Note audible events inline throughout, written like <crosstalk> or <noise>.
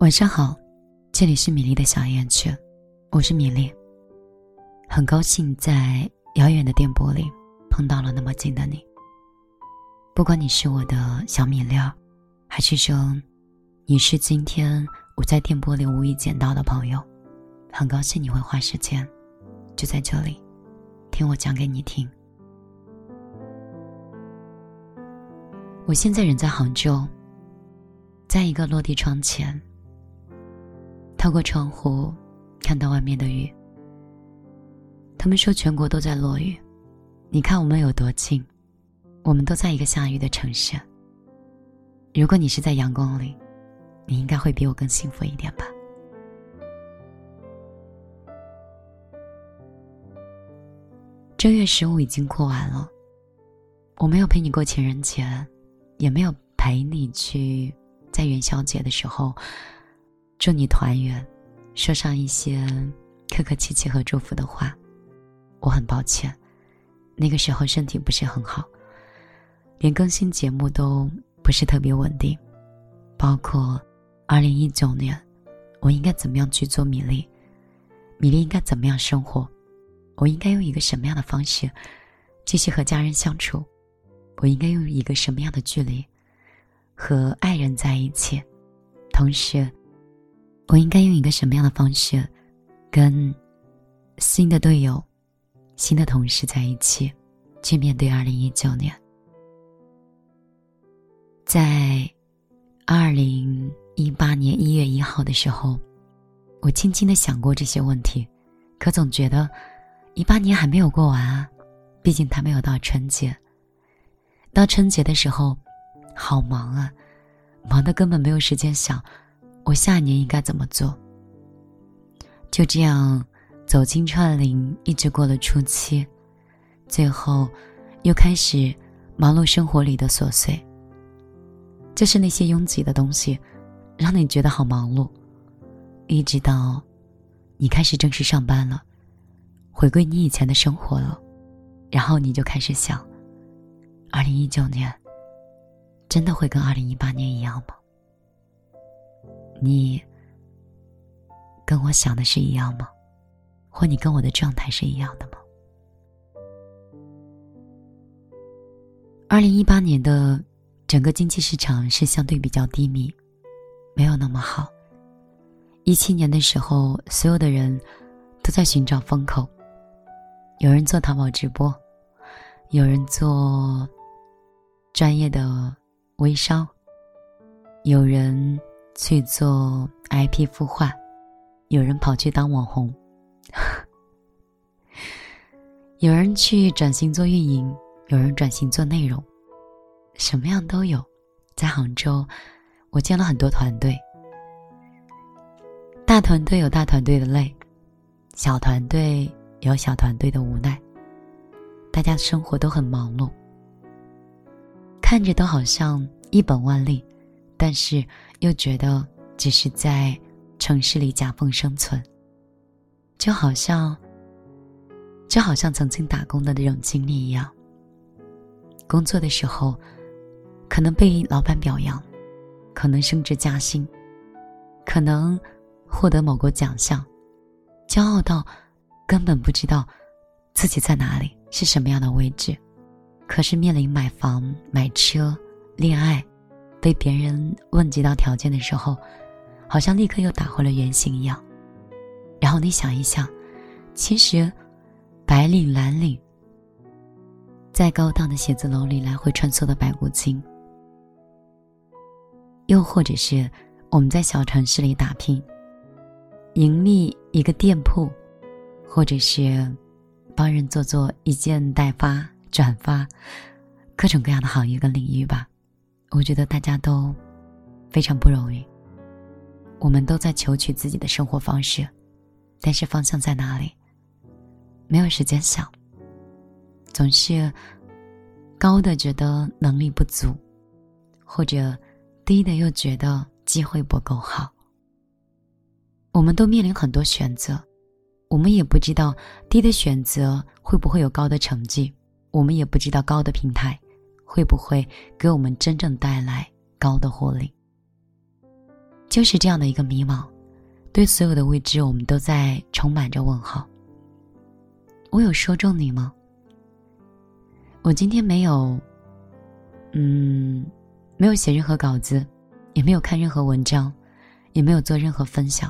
晚上好，这里是米粒的小夜曲，我是米粒。很高兴在遥远的电波里碰到了那么近的你。不管你是我的小米粒儿，还是说你是今天我在电波里无意捡到的朋友，很高兴你会花时间就在这里听我讲给你听。我现在人在杭州，在一个落地窗前。透过窗户，看到外面的雨。他们说全国都在落雨，你看我们有多近？我们都在一个下雨的城市。如果你是在阳光里，你应该会比我更幸福一点吧。正月十五已经过完了，我没有陪你过情人节，也没有陪你去在元宵节的时候。祝你团圆，说上一些客客气气和祝福的话。我很抱歉，那个时候身体不是很好，连更新节目都不是特别稳定。包括二零一九年，我应该怎么样去做米粒？米粒应该怎么样生活？我应该用一个什么样的方式继续和家人相处？我应该用一个什么样的距离和爱人在一起？同时。我应该用一个什么样的方式，跟新的队友、新的同事在一起，去面对二零一九年？在二零一八年一月一号的时候，我轻轻的想过这些问题，可总觉得一八年还没有过完啊，毕竟他没有到春节。到春节的时候，好忙啊，忙的根本没有时间想。我下一年应该怎么做？就这样走进串林，一直过了初七，最后又开始忙碌生活里的琐碎。就是那些拥挤的东西，让你觉得好忙碌。一直到你开始正式上班了，回归你以前的生活了，然后你就开始想：二零一九年真的会跟二零一八年一样吗？你跟我想的是一样吗？或你跟我的状态是一样的吗？二零一八年的整个经济市场是相对比较低迷，没有那么好。一七年的时候，所有的人都在寻找风口，有人做淘宝直播，有人做专业的微商，有人。去做 IP 孵化，有人跑去当网红，<laughs> 有人去转型做运营，有人转型做内容，什么样都有。在杭州，我见了很多团队，大团队有大团队的累，小团队有小团队的无奈，大家生活都很忙碌，看着都好像一本万利。但是又觉得只是在城市里夹缝生存，就好像，就好像曾经打工的那种经历一样。工作的时候，可能被老板表扬，可能升职加薪，可能获得某个奖项，骄傲到根本不知道自己在哪里，是什么样的位置。可是面临买房、买车、恋爱。被别人问及到条件的时候，好像立刻又打回了原形一样。然后你想一想，其实白领、蓝领在高档的写字楼里来回穿梭的白骨精，又或者是我们在小城市里打拼，盈利一个店铺，或者是帮人做做一件代发、转发，各种各样的行业跟领域吧。我觉得大家都非常不容易，我们都在求取自己的生活方式，但是方向在哪里？没有时间想，总是高的觉得能力不足，或者低的又觉得机会不够好。我们都面临很多选择，我们也不知道低的选择会不会有高的成绩，我们也不知道高的平台。会不会给我们真正带来高的获利？就是这样的一个迷茫，对所有的未知，我们都在充满着问号。我有说中你吗？我今天没有，嗯，没有写任何稿子，也没有看任何文章，也没有做任何分享，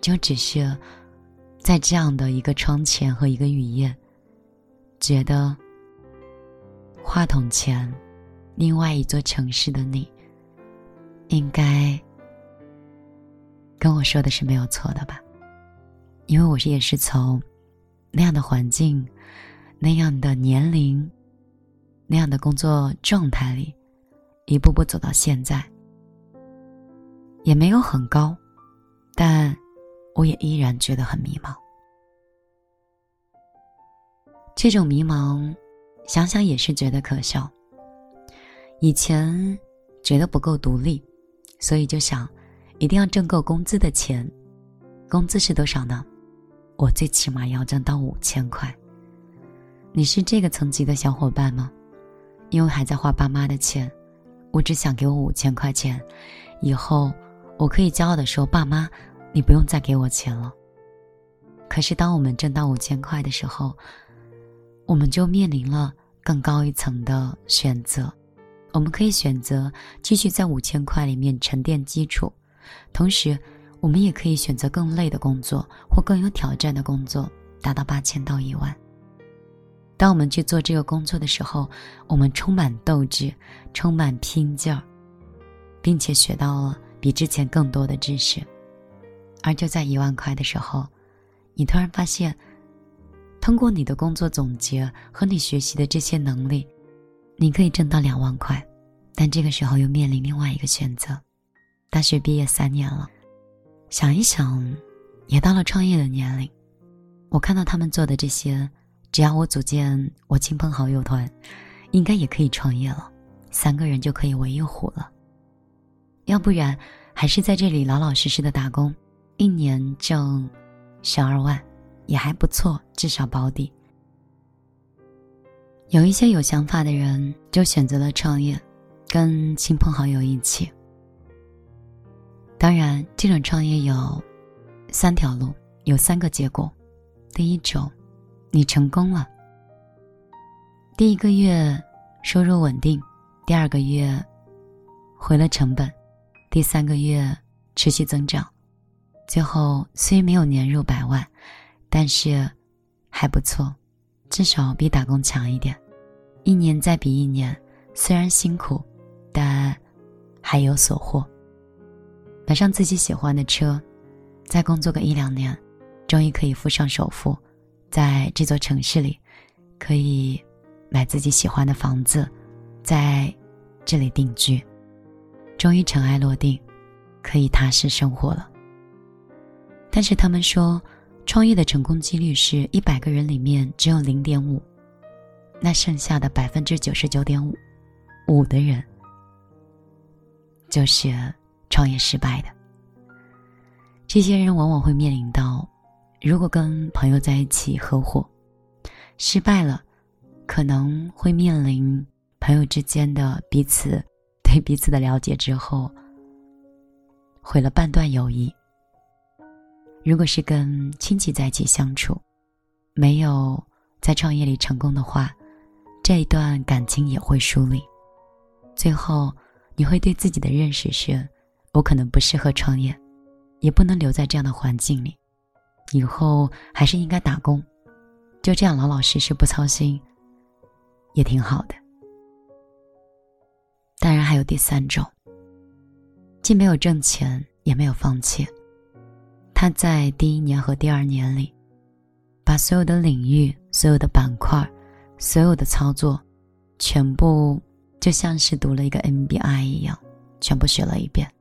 就只是在这样的一个窗前和一个雨夜，觉得话筒前另外一座城市的你，应该跟我说的是没有错的吧？因为我是也是从。那样的环境，那样的年龄，那样的工作状态里，一步步走到现在，也没有很高，但我也依然觉得很迷茫。这种迷茫，想想也是觉得可笑。以前觉得不够独立，所以就想一定要挣够工资的钱。工资是多少呢？我最起码要挣到五千块。你是这个层级的小伙伴吗？因为还在花爸妈的钱，我只想给我五千块钱，以后我可以骄傲的说：“爸妈，你不用再给我钱了。”可是当我们挣到五千块的时候，我们就面临了更高一层的选择。我们可以选择继续在五千块里面沉淀基础，同时。我们也可以选择更累的工作或更有挑战的工作，达到八千到一万。当我们去做这个工作的时候，我们充满斗志，充满拼劲儿，并且学到了比之前更多的知识。而就在一万块的时候，你突然发现，通过你的工作总结和你学习的这些能力，你可以挣到两万块。但这个时候又面临另外一个选择：大学毕业三年了。想一想，也到了创业的年龄。我看到他们做的这些，只要我组建我亲朋好友团，应该也可以创业了。三个人就可以围一虎了。要不然，还是在这里老老实实的打工，一年挣十二万，也还不错，至少保底。有一些有想法的人，就选择了创业，跟亲朋好友一起。当然，这种创业有三条路，有三个结果。第一种，你成功了，第一个月收入稳定，第二个月回了成本，第三个月持续增长，最后虽没有年入百万，但是还不错，至少比打工强一点。一年再比一年，虽然辛苦，但还有所获。买上自己喜欢的车，再工作个一两年，终于可以付上首付，在这座城市里，可以买自己喜欢的房子，在这里定居，终于尘埃落定，可以踏实生活了。但是他们说，创业的成功几率是一百个人里面只有零点五，那剩下的百分之九十九点五，五的人，就是。创业失败的这些人，往往会面临到：如果跟朋友在一起合伙，失败了，可能会面临朋友之间的彼此对彼此的了解之后，毁了半段友谊。如果是跟亲戚在一起相处，没有在创业里成功的话，这一段感情也会疏离。最后，你会对自己的认识是。我可能不适合创业，也不能留在这样的环境里，以后还是应该打工，就这样老老实实不操心，也挺好的。当然还有第三种，既没有挣钱，也没有放弃，他在第一年和第二年里，把所有的领域、所有的板块、所有的操作，全部就像是读了一个 MBA 一样，全部学了一遍。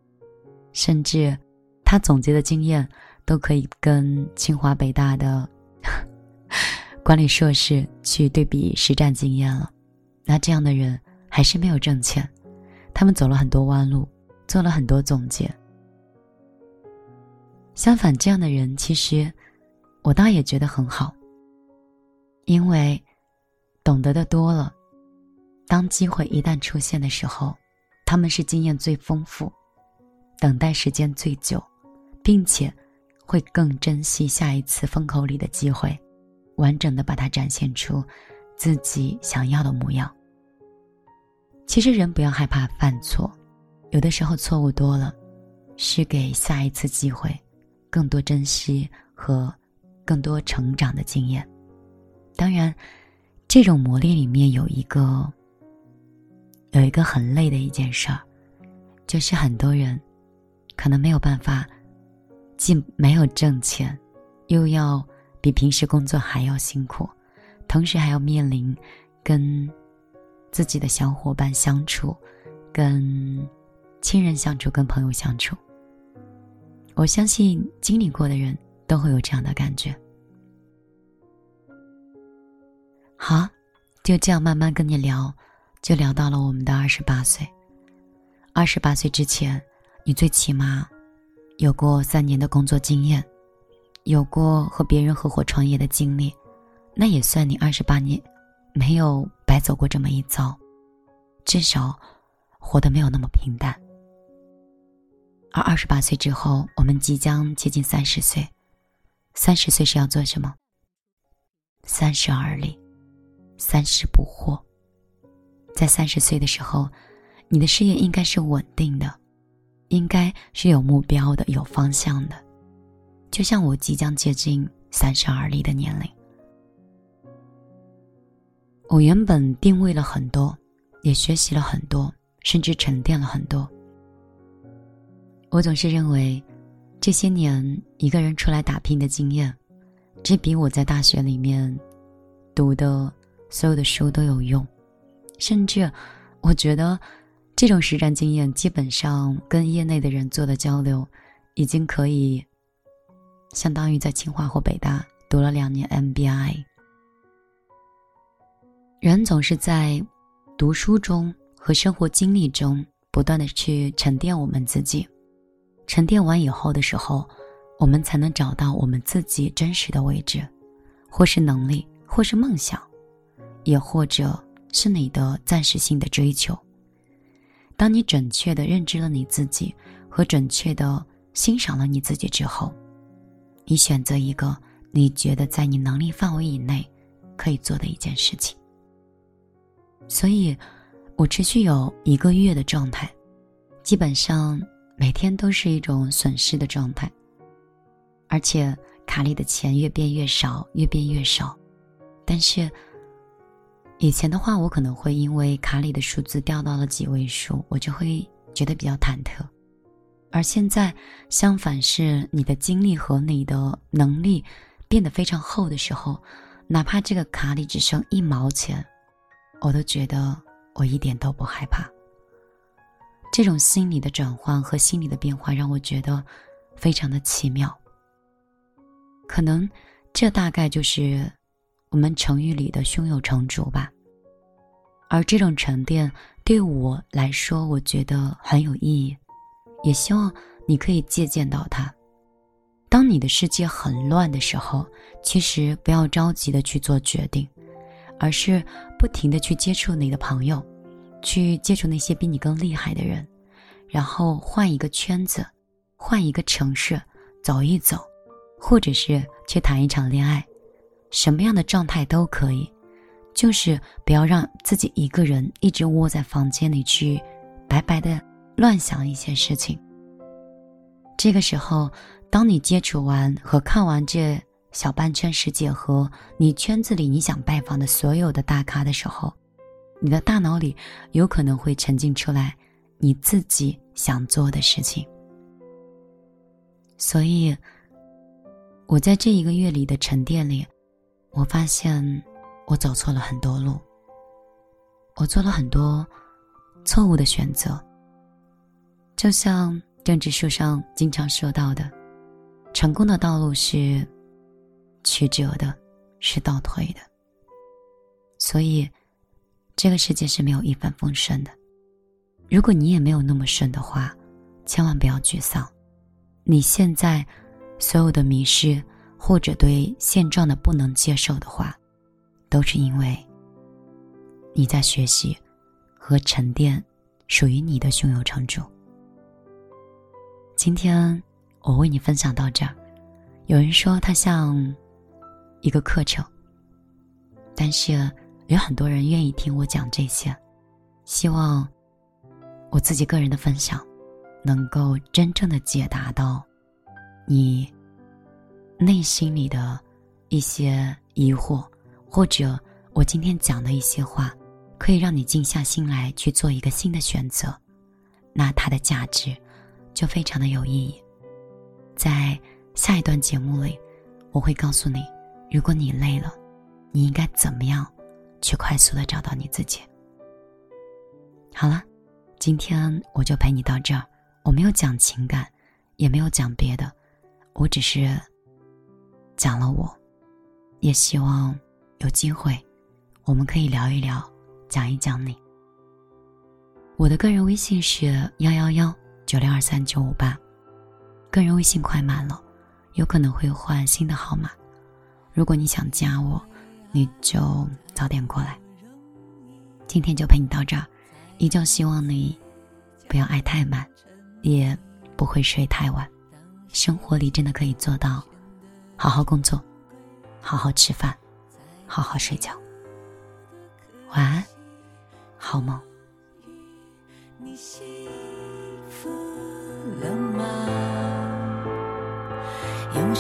甚至，他总结的经验都可以跟清华北大的 <laughs> 管理硕士去对比实战经验了。那这样的人还是没有挣钱，他们走了很多弯路，做了很多总结。相反，这样的人其实我倒也觉得很好，因为懂得的多了，当机会一旦出现的时候，他们是经验最丰富。等待时间最久，并且会更珍惜下一次风口里的机会，完整的把它展现出自己想要的模样。其实人不要害怕犯错，有的时候错误多了，是给下一次机会，更多珍惜和更多成长的经验。当然，这种磨练里面有一个有一个很累的一件事儿，就是很多人。可能没有办法，既没有挣钱，又要比平时工作还要辛苦，同时还要面临跟自己的小伙伴相处、跟亲人相处、跟朋友相处。我相信经历过的人都会有这样的感觉。好，就这样慢慢跟你聊，就聊到了我们的二十八岁。二十八岁之前。你最起码有过三年的工作经验，有过和别人合伙创业的经历，那也算你二十八年没有白走过这么一遭，至少活得没有那么平淡。而二十八岁之后，我们即将接近三十岁，三十岁是要做什么？三十而立，三十不惑。在三十岁的时候，你的事业应该是稳定的。应该是有目标的、有方向的，就像我即将接近三十而立的年龄。我原本定位了很多，也学习了很多，甚至沉淀了很多。我总是认为，这些年一个人出来打拼的经验，这比我在大学里面读的所有的书都有用，甚至我觉得。这种实战经验，基本上跟业内的人做的交流，已经可以相当于在清华或北大读了两年 MBA。人总是在读书中和生活经历中不断的去沉淀我们自己，沉淀完以后的时候，我们才能找到我们自己真实的位置，或是能力，或是梦想，也或者是你的暂时性的追求。当你准确的认知了你自己，和准确的欣赏了你自己之后，你选择一个你觉得在你能力范围以内可以做的一件事情。所以，我持续有一个月的状态，基本上每天都是一种损失的状态，而且卡里的钱越变越少，越变越少，但是。以前的话，我可能会因为卡里的数字掉到了几位数，我就会觉得比较忐忑。而现在，相反是你的精力和你的能力变得非常厚的时候，哪怕这个卡里只剩一毛钱，我都觉得我一点都不害怕。这种心理的转换和心理的变化让我觉得非常的奇妙。可能这大概就是。我们成语里的胸有成竹吧，而这种沉淀对我来说，我觉得很有意义，也希望你可以借鉴到它。当你的世界很乱的时候，其实不要着急的去做决定，而是不停的去接触你的朋友，去接触那些比你更厉害的人，然后换一个圈子，换一个城市走一走，或者是去谈一场恋爱。什么样的状态都可以，就是不要让自己一个人一直窝在房间里去白白的乱想一些事情。这个时候，当你接触完和看完这小半圈世界和你圈子里你想拜访的所有的大咖的时候，你的大脑里有可能会沉浸出来你自己想做的事情。所以，我在这一个月里的沉淀里。我发现，我走错了很多路。我做了很多错误的选择。就像政治书上经常说到的，成功的道路是曲折的，是倒退的。所以，这个世界是没有一帆风顺的。如果你也没有那么顺的话，千万不要沮丧。你现在所有的迷失。或者对现状的不能接受的话，都是因为你在学习和沉淀属于你的胸有成竹。今天我为你分享到这儿。有人说它像一个课程，但是有很多人愿意听我讲这些。希望我自己个人的分享，能够真正的解答到你内心里的一些疑惑，或者我今天讲的一些话，可以让你静下心来去做一个新的选择，那它的价值就非常的有意义。在下一段节目里，我会告诉你，如果你累了，你应该怎么样去快速的找到你自己。好了，今天我就陪你到这儿。我没有讲情感，也没有讲别的，我只是讲了我。也希望有机会，我们可以聊一聊，讲一讲你。我的个人微信是幺幺幺九六二三九五八，个人微信快满了，有可能会换新的号码。如果你想加我，你就早点过来。今天就陪你到这儿。依旧希望你不要爱太满，也不会睡太晚。生活里真的可以做到，好好工作，好好吃饭，好好睡觉。晚安，好梦。你幸福了吗？用